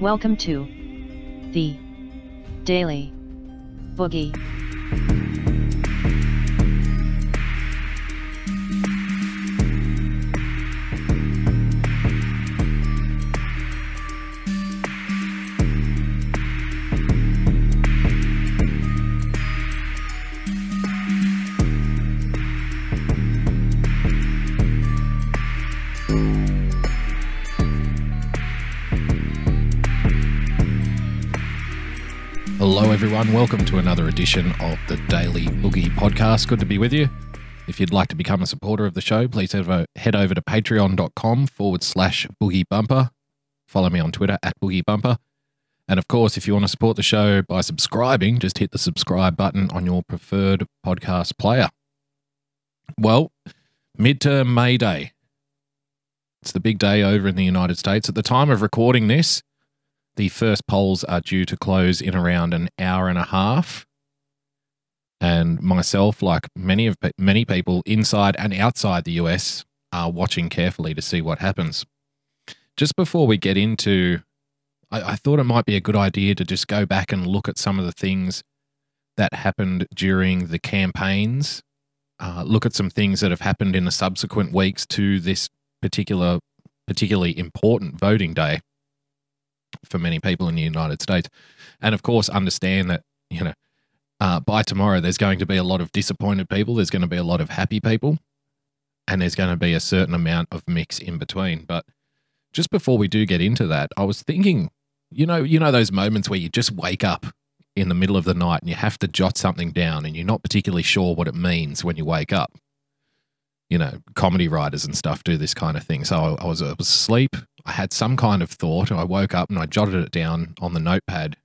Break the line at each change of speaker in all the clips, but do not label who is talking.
Welcome to the Daily Boogie.
Everyone. Welcome to another edition of the Daily Boogie Podcast. Good to be with you. If you'd like to become a supporter of the show, please head over, to patreon.com forward slash boogie bumper. Follow me on Twitter at boogie bumper. And of course, if you want to support the show by subscribing, just hit the subscribe button on your preferred podcast player. Well, midterm May Day. It's the big day over in the United States. At the time of recording this, the first polls are due to close in around an hour and a half. And myself, like many of many people inside and outside the US, are watching carefully to see what happens. Just before we get into, I, I thought it might be a good idea to just go back and look at some of the things that happened during the campaigns. Uh, look at some things that have happened in the subsequent weeks to this particular, particularly important voting day for many people in the United States. And of course, understand that, you know, uh, by tomorrow, there's going to be a lot of disappointed people, there's going to be a lot of happy people, and there's going to be a certain amount of mix in between. But just before we do get into that, I was thinking, you know, you know those moments where you just wake up in the middle of the night and you have to jot something down and you're not particularly sure what it means when you wake up. You know, comedy writers and stuff do this kind of thing. So I, I was I was asleep I had some kind of thought. I woke up and I jotted it down on the notepad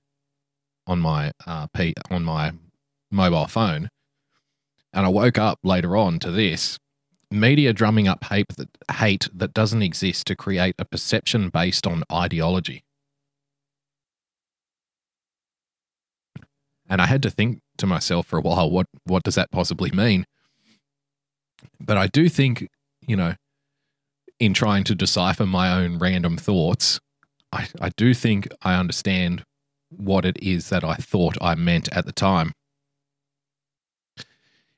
on my uh, P, on my mobile phone, and I woke up later on to this media drumming up hate that hate that doesn't exist to create a perception based on ideology. And I had to think to myself for a while, what what does that possibly mean? But I do think, you know, in trying to decipher my own random thoughts, I, I do think I understand what it is that I thought I meant at the time.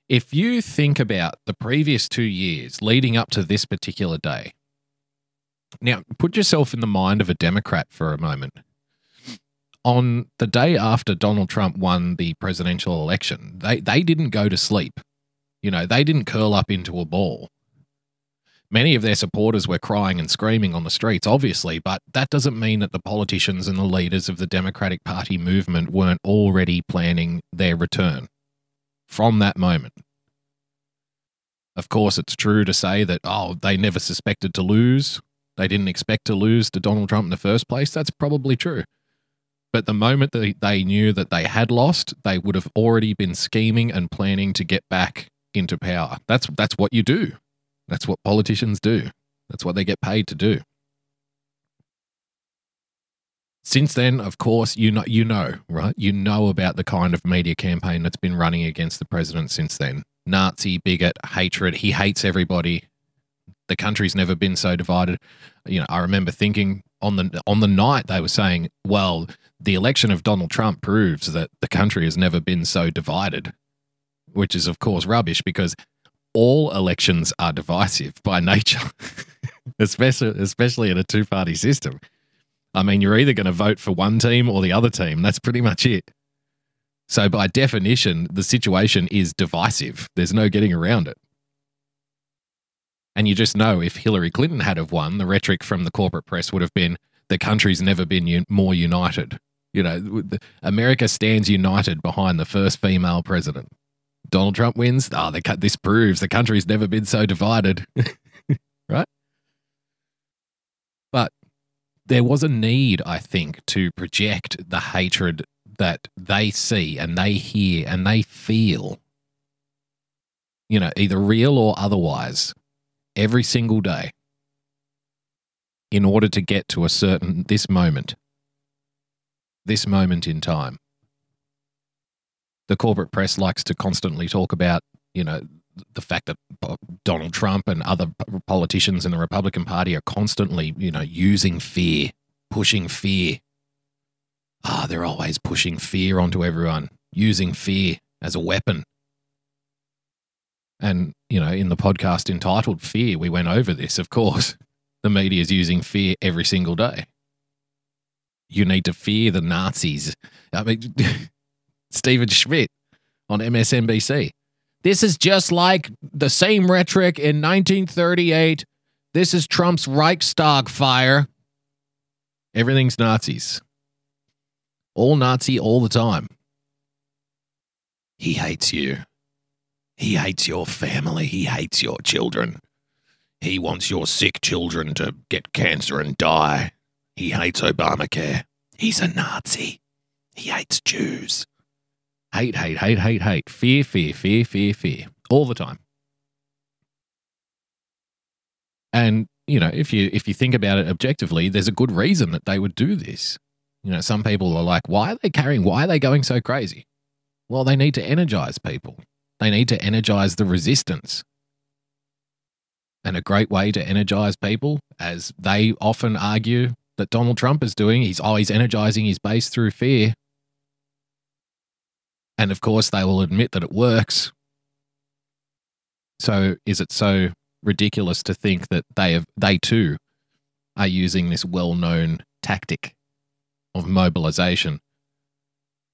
If you think about the previous two years leading up to this particular day, now put yourself in the mind of a Democrat for a moment. On the day after Donald Trump won the presidential election, they, they didn't go to sleep. You know, they didn't curl up into a ball. Many of their supporters were crying and screaming on the streets, obviously, but that doesn't mean that the politicians and the leaders of the Democratic Party movement weren't already planning their return from that moment. Of course, it's true to say that, oh, they never suspected to lose. They didn't expect to lose to Donald Trump in the first place. That's probably true. But the moment that they knew that they had lost, they would have already been scheming and planning to get back into power. That's that's what you do. That's what politicians do. That's what they get paid to do. Since then, of course, you know, you know, right? You know about the kind of media campaign that's been running against the president since then. Nazi, bigot, hatred. He hates everybody. The country's never been so divided. You know, I remember thinking on the on the night they were saying, "Well, the election of Donald Trump proves that the country has never been so divided," which is of course rubbish because all elections are divisive by nature, especially especially in a two party system. I mean, you're either going to vote for one team or the other team. That's pretty much it. So, by definition, the situation is divisive. There's no getting around it. And you just know if Hillary Clinton had have won, the rhetoric from the corporate press would have been the country's never been un- more united. You know, America stands united behind the first female president. Donald Trump wins, ah, oh, they cut, this proves the country's never been so divided, right? But there was a need, I think, to project the hatred that they see and they hear and they feel, you know, either real or otherwise, every single day in order to get to a certain, this moment, this moment in time the corporate press likes to constantly talk about, you know, the fact that Donald Trump and other politicians in the Republican Party are constantly, you know, using fear, pushing fear Ah, they're always pushing fear onto everyone, using fear as a weapon. And, you know, in the podcast entitled Fear, we went over this, of course. The media is using fear every single day. You need to fear the Nazis. I mean, Stephen Schmidt on MSNBC. This is just like the same rhetoric in 1938. This is Trump's Reichstag fire. Everything's Nazis. All Nazi all the time. He hates you. He hates your family. He hates your children. He wants your sick children to get cancer and die. He hates Obamacare. He's a Nazi. He hates Jews. Hate, hate, hate, hate, hate. Fear, fear, fear, fear, fear. All the time. And, you know, if you if you think about it objectively, there's a good reason that they would do this. You know, some people are like, why are they carrying why are they going so crazy? Well, they need to energize people. They need to energize the resistance. And a great way to energize people, as they often argue that Donald Trump is doing, he's oh, always energizing his base through fear. And of course, they will admit that it works. So, is it so ridiculous to think that they have, they too, are using this well-known tactic of mobilization,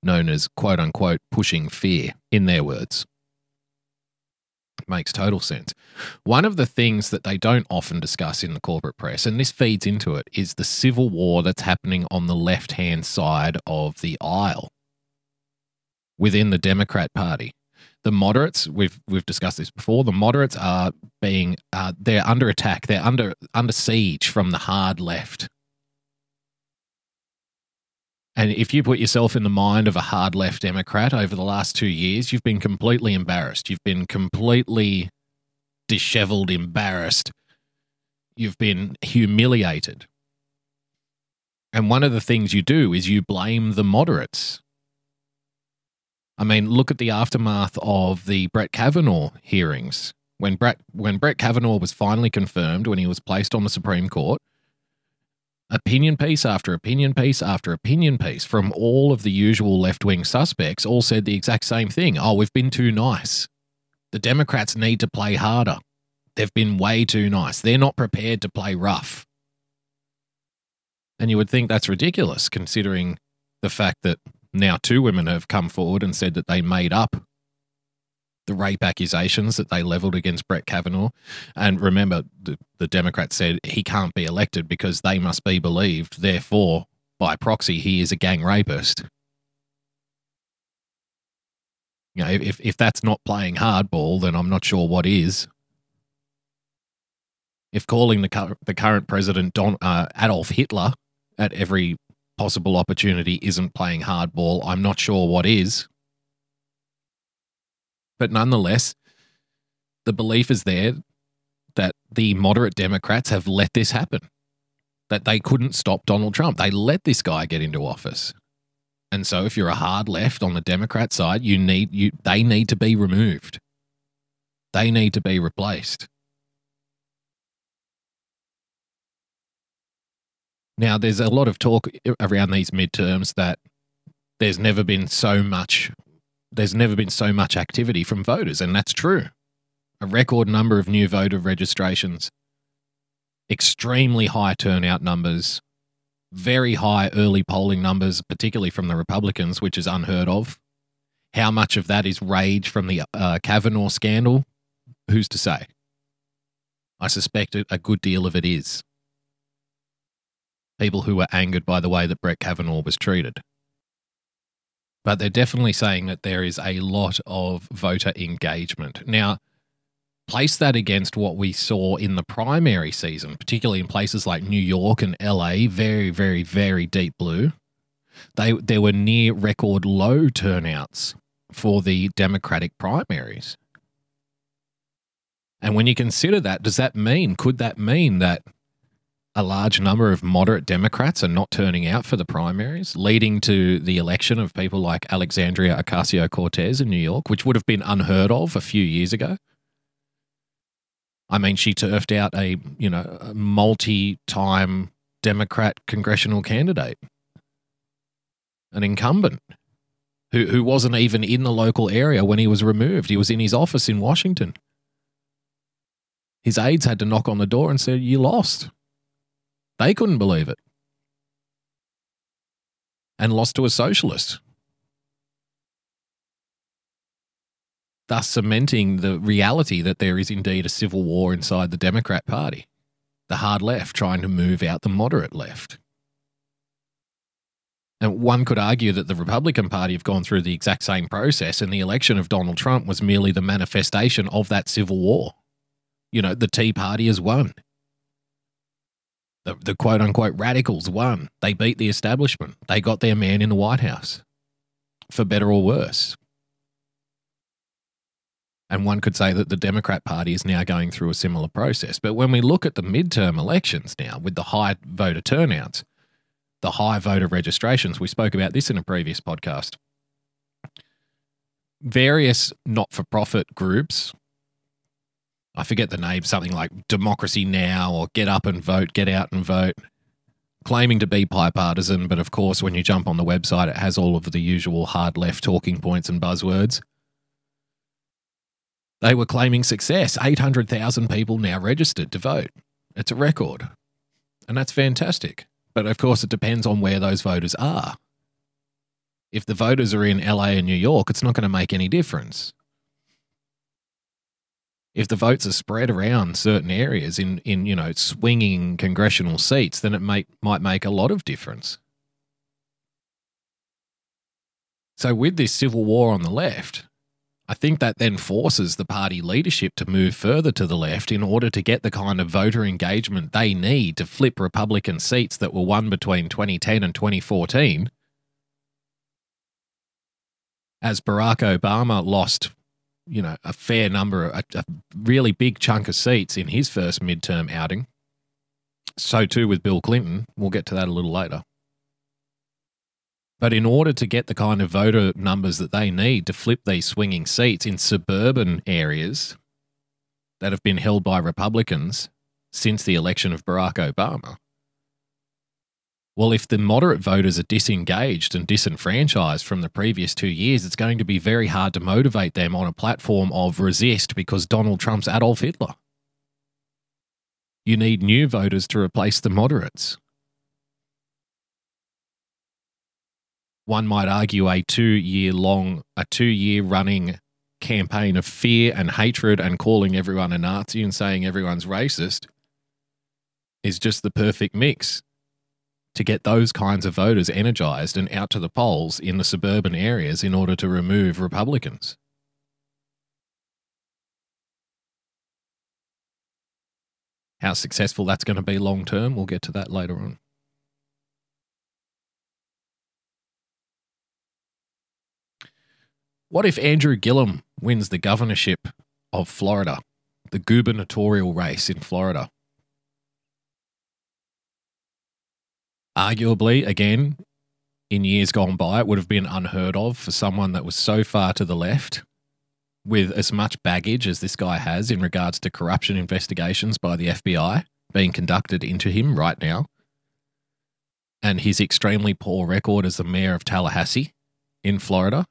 known as "quote unquote" pushing fear, in their words? makes total sense. One of the things that they don't often discuss in the corporate press, and this feeds into it, is the civil war that's happening on the left hand side of the aisle within the Democrat Party. The moderates, we've we've discussed this before. The moderates are being uh, they're under attack. They're under under siege from the hard left. And if you put yourself in the mind of a hard left Democrat over the last two years, you've been completely embarrassed. You've been completely disheveled, embarrassed. You've been humiliated. And one of the things you do is you blame the moderates. I mean, look at the aftermath of the Brett Kavanaugh hearings. When Brett, when Brett Kavanaugh was finally confirmed, when he was placed on the Supreme Court, opinion piece after opinion piece after opinion piece from all of the usual left wing suspects all said the exact same thing. Oh, we've been too nice. The Democrats need to play harder. They've been way too nice. They're not prepared to play rough. And you would think that's ridiculous considering the fact that now two women have come forward and said that they made up the rape accusations that they leveled against Brett Kavanaugh. And remember, the, the Democrats said he can't be elected because they must be believed. Therefore, by proxy, he is a gang rapist. You know, if, if that's not playing hardball, then I'm not sure what is. If calling the, the current president Don, uh, Adolf Hitler at every possible opportunity isn't playing hardball, I'm not sure what is. But nonetheless, the belief is there that the moderate Democrats have let this happen, that they couldn't stop Donald Trump. They let this guy get into office. And so if you're a hard left on the Democrat side, you need you they need to be removed. They need to be replaced. Now there's a lot of talk around these midterms that there's never been so much there's never been so much activity from voters, and that's true. A record number of new voter registrations, extremely high turnout numbers, very high early polling numbers, particularly from the Republicans, which is unheard of. How much of that is rage from the uh, Kavanaugh scandal? Who's to say? I suspect a good deal of it is. People who were angered by the way that Brett Kavanaugh was treated but they're definitely saying that there is a lot of voter engagement. Now, place that against what we saw in the primary season, particularly in places like New York and LA, very, very, very deep blue. They there were near record low turnouts for the Democratic primaries. And when you consider that, does that mean, could that mean that a large number of moderate Democrats are not turning out for the primaries, leading to the election of people like Alexandria Ocasio Cortez in New York, which would have been unheard of a few years ago. I mean, she turfed out a you know multi-time Democrat congressional candidate. an incumbent who, who wasn't even in the local area when he was removed. He was in his office in Washington. His aides had to knock on the door and say, You lost. They couldn't believe it. And lost to a socialist. Thus cementing the reality that there is indeed a civil war inside the Democrat Party, the hard left trying to move out the moderate left. And one could argue that the Republican Party have gone through the exact same process, and the election of Donald Trump was merely the manifestation of that civil war. You know, the Tea Party has won. The, the quote unquote radicals won. They beat the establishment. They got their man in the White House, for better or worse. And one could say that the Democrat Party is now going through a similar process. But when we look at the midterm elections now, with the high voter turnouts, the high voter registrations. We spoke about this in a previous podcast. Various not for profit groups, I forget the name, something like Democracy Now! or Get Up and Vote, Get Out and Vote, claiming to be bipartisan, but of course, when you jump on the website, it has all of the usual hard left talking points and buzzwords. They were claiming success 800,000 people now registered to vote. It's a record. And that's fantastic. But of course, it depends on where those voters are. If the voters are in LA and New York, it's not going to make any difference. If the votes are spread around certain areas in, in you know, swinging congressional seats, then it may, might make a lot of difference. So, with this civil war on the left, I think that then forces the party leadership to move further to the left in order to get the kind of voter engagement they need to flip Republican seats that were won between 2010 and 2014. As Barack Obama lost, you know, a fair number, a, a really big chunk of seats in his first midterm outing. So too with Bill Clinton. We'll get to that a little later. But in order to get the kind of voter numbers that they need to flip these swinging seats in suburban areas that have been held by Republicans since the election of Barack Obama, well, if the moderate voters are disengaged and disenfranchised from the previous two years, it's going to be very hard to motivate them on a platform of resist because Donald Trump's Adolf Hitler. You need new voters to replace the moderates. one might argue, a two year long, a two year running campaign of fear and hatred and calling everyone a Nazi and saying everyone's racist is just the perfect mix to get those kinds of voters energized and out to the polls in the suburban areas in order to remove Republicans. How successful that's going to be long term, we'll get to that later on. What if Andrew Gillum wins the governorship of Florida, the gubernatorial race in Florida? Arguably, again, in years gone by, it would have been unheard of for someone that was so far to the left with as much baggage as this guy has in regards to corruption investigations by the FBI being conducted into him right now, and his extremely poor record as the mayor of Tallahassee in Florida.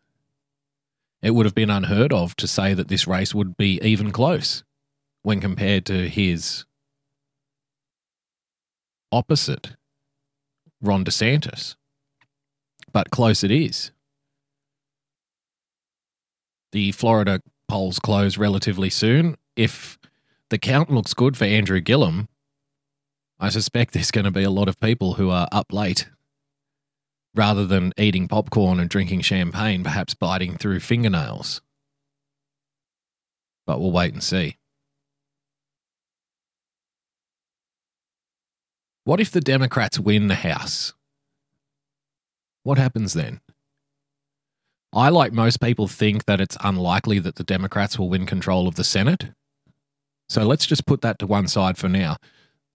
It would have been unheard of to say that this race would be even close when compared to his opposite, Ron DeSantis. But close it is. The Florida polls close relatively soon. If the count looks good for Andrew Gillum, I suspect there's going to be a lot of people who are up late rather than eating popcorn and drinking champagne, perhaps biting through fingernails. But we'll wait and see. What if the Democrats win the House? What happens then? I, like most people, think that it's unlikely that the Democrats will win control of the Senate. So let's just put that to one side for now.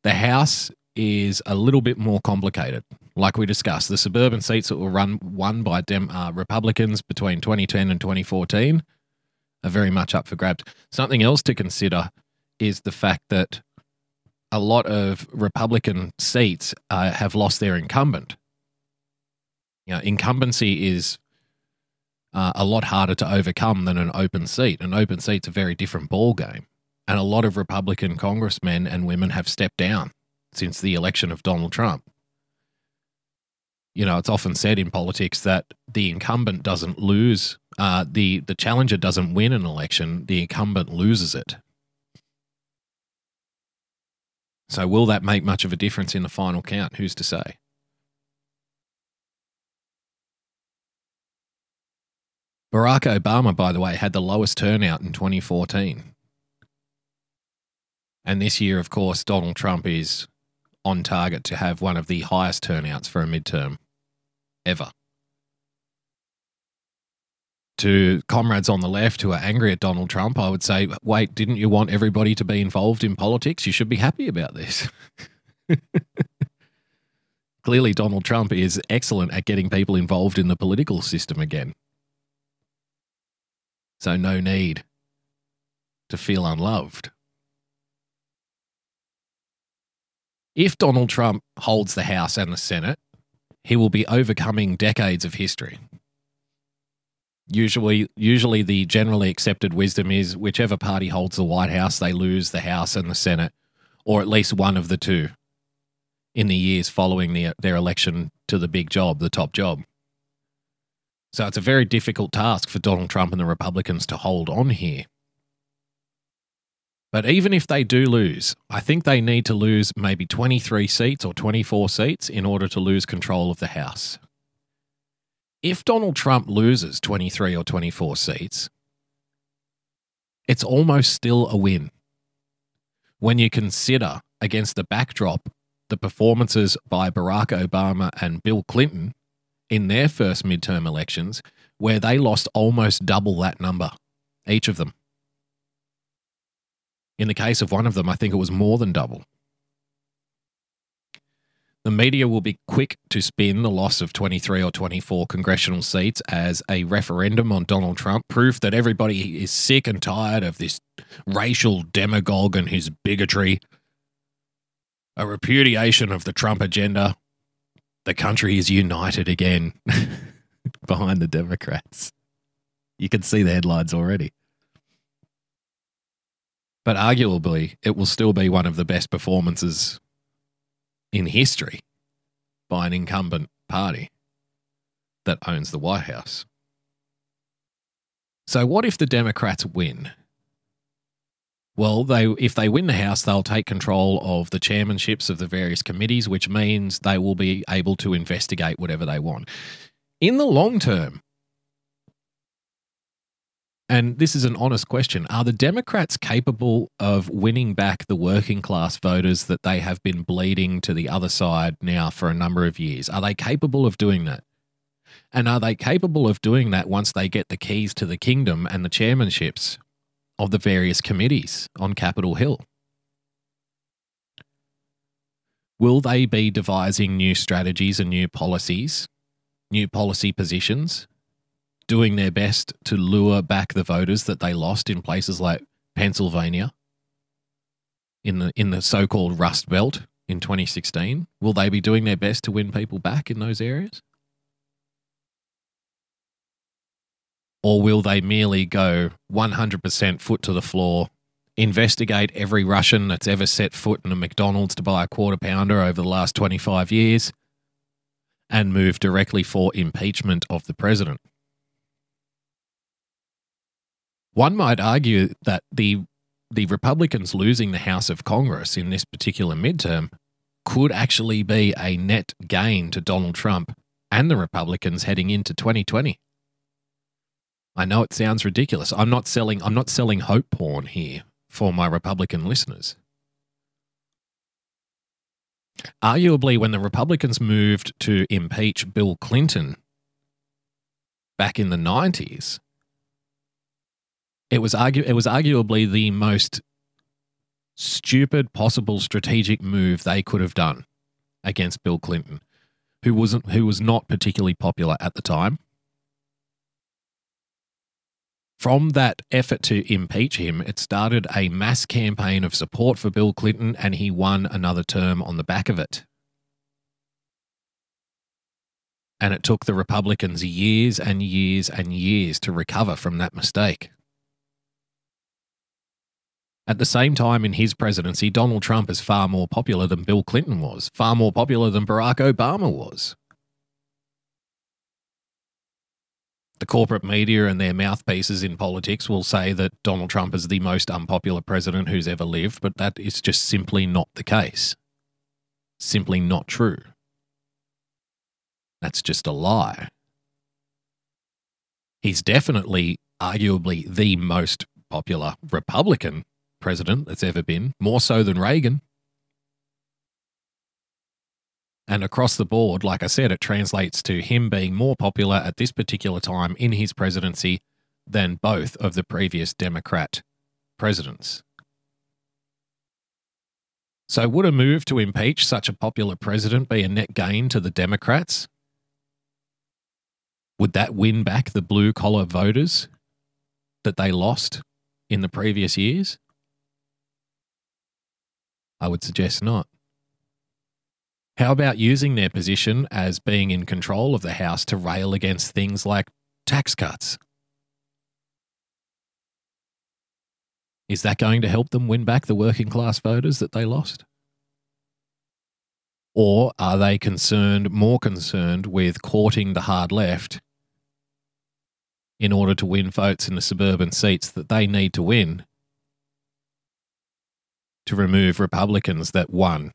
The House is a little bit more complicated. Like we discussed, the suburban seats that were run won by Dem, uh, Republicans between 2010 and 2014 are very much up for grabs. Something else to consider is the fact that a lot of Republican seats uh, have lost their incumbent. You know, incumbency is uh, a lot harder to overcome than an open seat. An open seat's a very different ball game, and a lot of Republican congressmen and women have stepped down since the election of Donald Trump. You know, it's often said in politics that the incumbent doesn't lose, uh, the the challenger doesn't win an election, the incumbent loses it. So, will that make much of a difference in the final count? Who's to say? Barack Obama, by the way, had the lowest turnout in 2014. And this year, of course, Donald Trump is on target to have one of the highest turnouts for a midterm ever. To comrades on the left who are angry at Donald Trump, I would say, wait, didn't you want everybody to be involved in politics? You should be happy about this. Clearly, Donald Trump is excellent at getting people involved in the political system again. So, no need to feel unloved. If Donald Trump holds the House and the Senate, he will be overcoming decades of history. Usually, usually the generally accepted wisdom is whichever party holds the White House, they lose the House and the Senate, or at least one of the two in the years following the, their election to the big job, the top job. So it's a very difficult task for Donald Trump and the Republicans to hold on here. But even if they do lose, I think they need to lose maybe 23 seats or 24 seats in order to lose control of the House. If Donald Trump loses 23 or 24 seats, it's almost still a win. When you consider against the backdrop the performances by Barack Obama and Bill Clinton in their first midterm elections, where they lost almost double that number, each of them. In the case of one of them, I think it was more than double. The media will be quick to spin the loss of 23 or 24 congressional seats as a referendum on Donald Trump, proof that everybody is sick and tired of this racial demagogue and his bigotry, a repudiation of the Trump agenda. The country is united again behind the Democrats. You can see the headlines already. But arguably, it will still be one of the best performances in history by an incumbent party that owns the White House. So, what if the Democrats win? Well, they if they win the House, they'll take control of the chairmanships of the various committees, which means they will be able to investigate whatever they want. In the long term, and this is an honest question Are the Democrats capable of winning back the working class voters that they have been bleeding to the other side now for a number of years? Are they capable of doing that? And are they capable of doing that once they get the keys to the kingdom and the chairmanships of the various committees on Capitol Hill? Will they be devising new strategies and new policies, new policy positions doing their best to lure back the voters that they lost in places like Pennsylvania in the in the so-called Rust Belt in 2016? Will they be doing their best to win people back in those areas? Or will they merely go 100% foot to the floor, investigate every Russian that's ever set foot in a McDonald's to buy a quarter pounder over the last 25 years, and move directly for impeachment of the president? One might argue that the the Republicans losing the House of Congress in this particular midterm could actually be a net gain to Donald Trump and the Republicans heading into 2020. I know it sounds ridiculous. I'm not selling I'm not selling hope porn here for my Republican listeners. Arguably when the Republicans moved to impeach Bill Clinton back in the 90s, it was argu- it was arguably the most stupid possible strategic move they could have done against Bill Clinton, who wasn't who was not particularly popular at the time. From that effort to impeach him, it started a mass campaign of support for Bill Clinton, and he won another term on the back of it. And it took the Republicans years and years and years to recover from that mistake. At the same time, in his presidency, Donald Trump is far more popular than Bill Clinton was, far more popular than Barack Obama was. The corporate media and their mouthpieces in politics will say that Donald Trump is the most unpopular president who's ever lived, but that is just simply not the case. Simply not true. That's just a lie. He's definitely, arguably, the most popular Republican president that's ever been, more so than Reagan. And across the board, like I said, it translates to him being more popular at this particular time in his presidency than both of the previous Democrat presidents. So, would a move to impeach such a popular president be a net gain to the Democrats? Would that win back the blue collar voters that they lost in the previous years? I would suggest not. How about using their position as being in control of the House to rail against things like tax cuts? Is that going to help them win back the working class voters that they lost? Or are they concerned, more concerned with courting the hard left in order to win votes in the suburban seats that they need to win to remove Republicans that won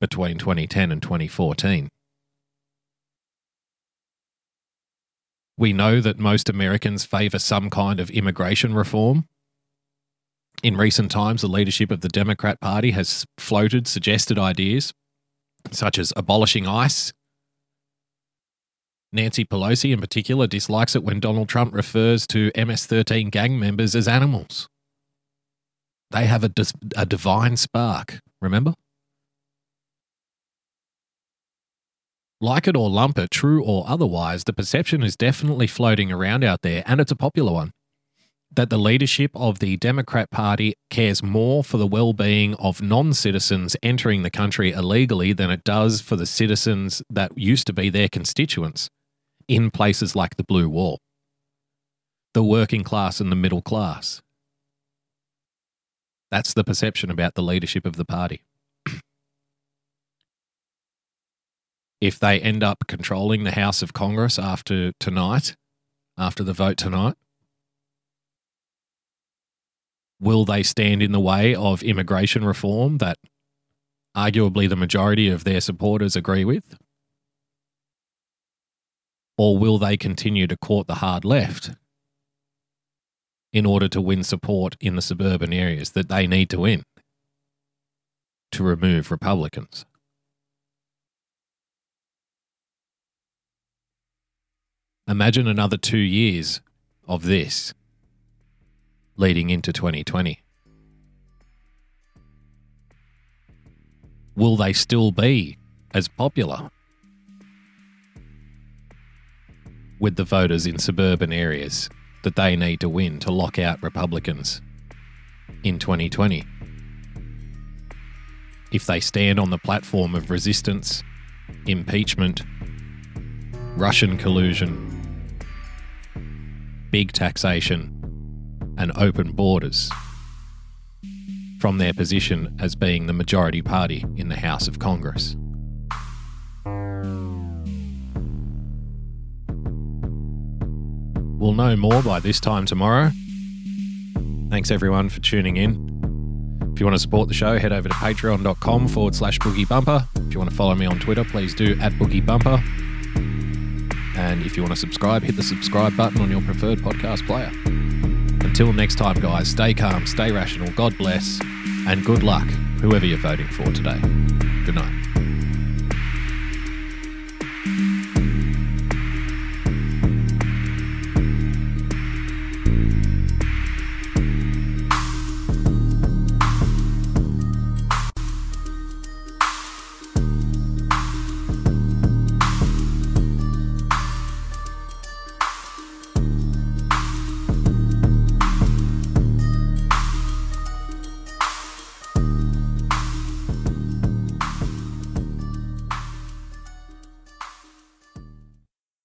between 2010 and 2014. We know that most Americans favour some kind of immigration reform. In recent times, the leadership of the Democrat Party has floated suggested ideas such as abolishing ICE. Nancy Pelosi, in particular, dislikes it when Donald Trump refers to MS 13 gang members as animals. They have a, a divine spark, remember? Like it or lump it, true or otherwise, the perception is definitely floating around out there, and it's a popular one, that the leadership of the Democrat Party cares more for the well being of non citizens entering the country illegally than it does for the citizens that used to be their constituents in places like the Blue Wall, the working class and the middle class. That's the perception about the leadership of the party. if they end up controlling the House of Congress after tonight, after the vote tonight, will they stand in the way of immigration reform that arguably the majority of their supporters agree with? Or will they continue to court the hard left in order to win support in the suburban areas that they need to win to remove Republicans. Imagine another two years of this leading into 2020. Will they still be as popular with the voters in suburban areas that they need to win to lock out Republicans in 2020. If they stand on the platform of resistance, impeachment, Russian collusion, big taxation, and open borders from their position as being the majority party in the House of Congress. We'll know more by this time tomorrow. Thanks everyone for tuning in. If you want to support the show, head over to patreon.com forward slash boogie bumper. If you want to follow me on Twitter, please do at boogie bumper. And if you want to subscribe, hit the subscribe button on your preferred podcast player. Until next time, guys, stay calm, stay rational, God bless, and good luck, whoever you're voting for today. Good night.